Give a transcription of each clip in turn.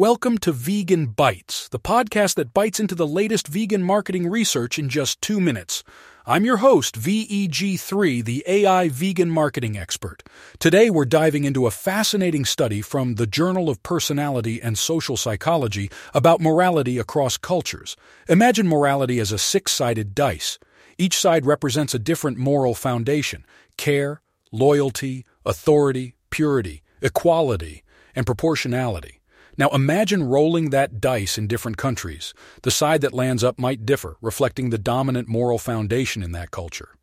Welcome to Vegan Bytes, the podcast that bites into the latest vegan marketing research in just two minutes. I'm your host, VEG3, the AI vegan marketing expert. Today, we're diving into a fascinating study from the Journal of Personality and Social Psychology about morality across cultures. Imagine morality as a six sided dice. Each side represents a different moral foundation care, loyalty, authority, purity, equality, and proportionality. Now imagine rolling that dice in different countries. The side that lands up might differ, reflecting the dominant moral foundation in that culture.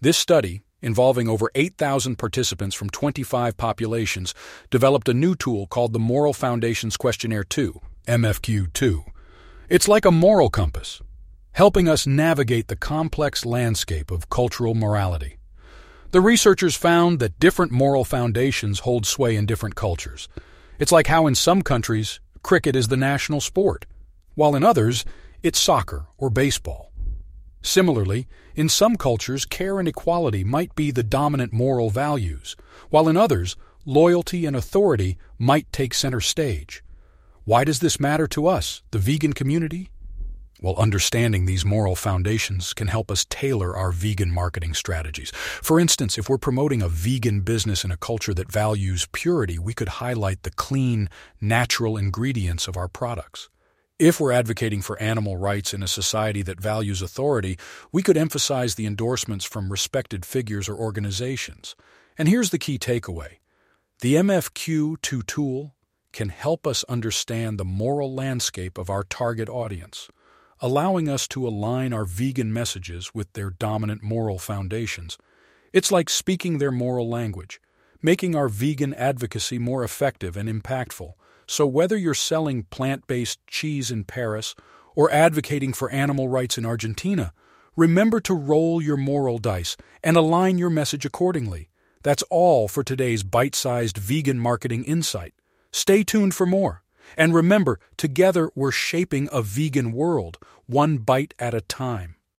This study, involving over 8,000 participants from 25 populations, developed a new tool called the Moral Foundations Questionnaire 2, MFQ 2. It's like a moral compass, helping us navigate the complex landscape of cultural morality. The researchers found that different moral foundations hold sway in different cultures. It's like how in some countries, cricket is the national sport, while in others, it's soccer or baseball. Similarly, in some cultures, care and equality might be the dominant moral values, while in others, loyalty and authority might take center stage. Why does this matter to us, the vegan community? Well, understanding these moral foundations can help us tailor our vegan marketing strategies. For instance, if we're promoting a vegan business in a culture that values purity, we could highlight the clean, natural ingredients of our products. If we're advocating for animal rights in a society that values authority, we could emphasize the endorsements from respected figures or organizations. And here's the key takeaway the MFQ2 tool can help us understand the moral landscape of our target audience allowing us to align our vegan messages with their dominant moral foundations. It's like speaking their moral language, making our vegan advocacy more effective and impactful. So, whether you're selling plant based cheese in Paris or advocating for animal rights in Argentina, remember to roll your moral dice and align your message accordingly. That's all for today's bite sized vegan marketing insight. Stay tuned for more. And remember, together we're shaping a vegan world, one bite at a time.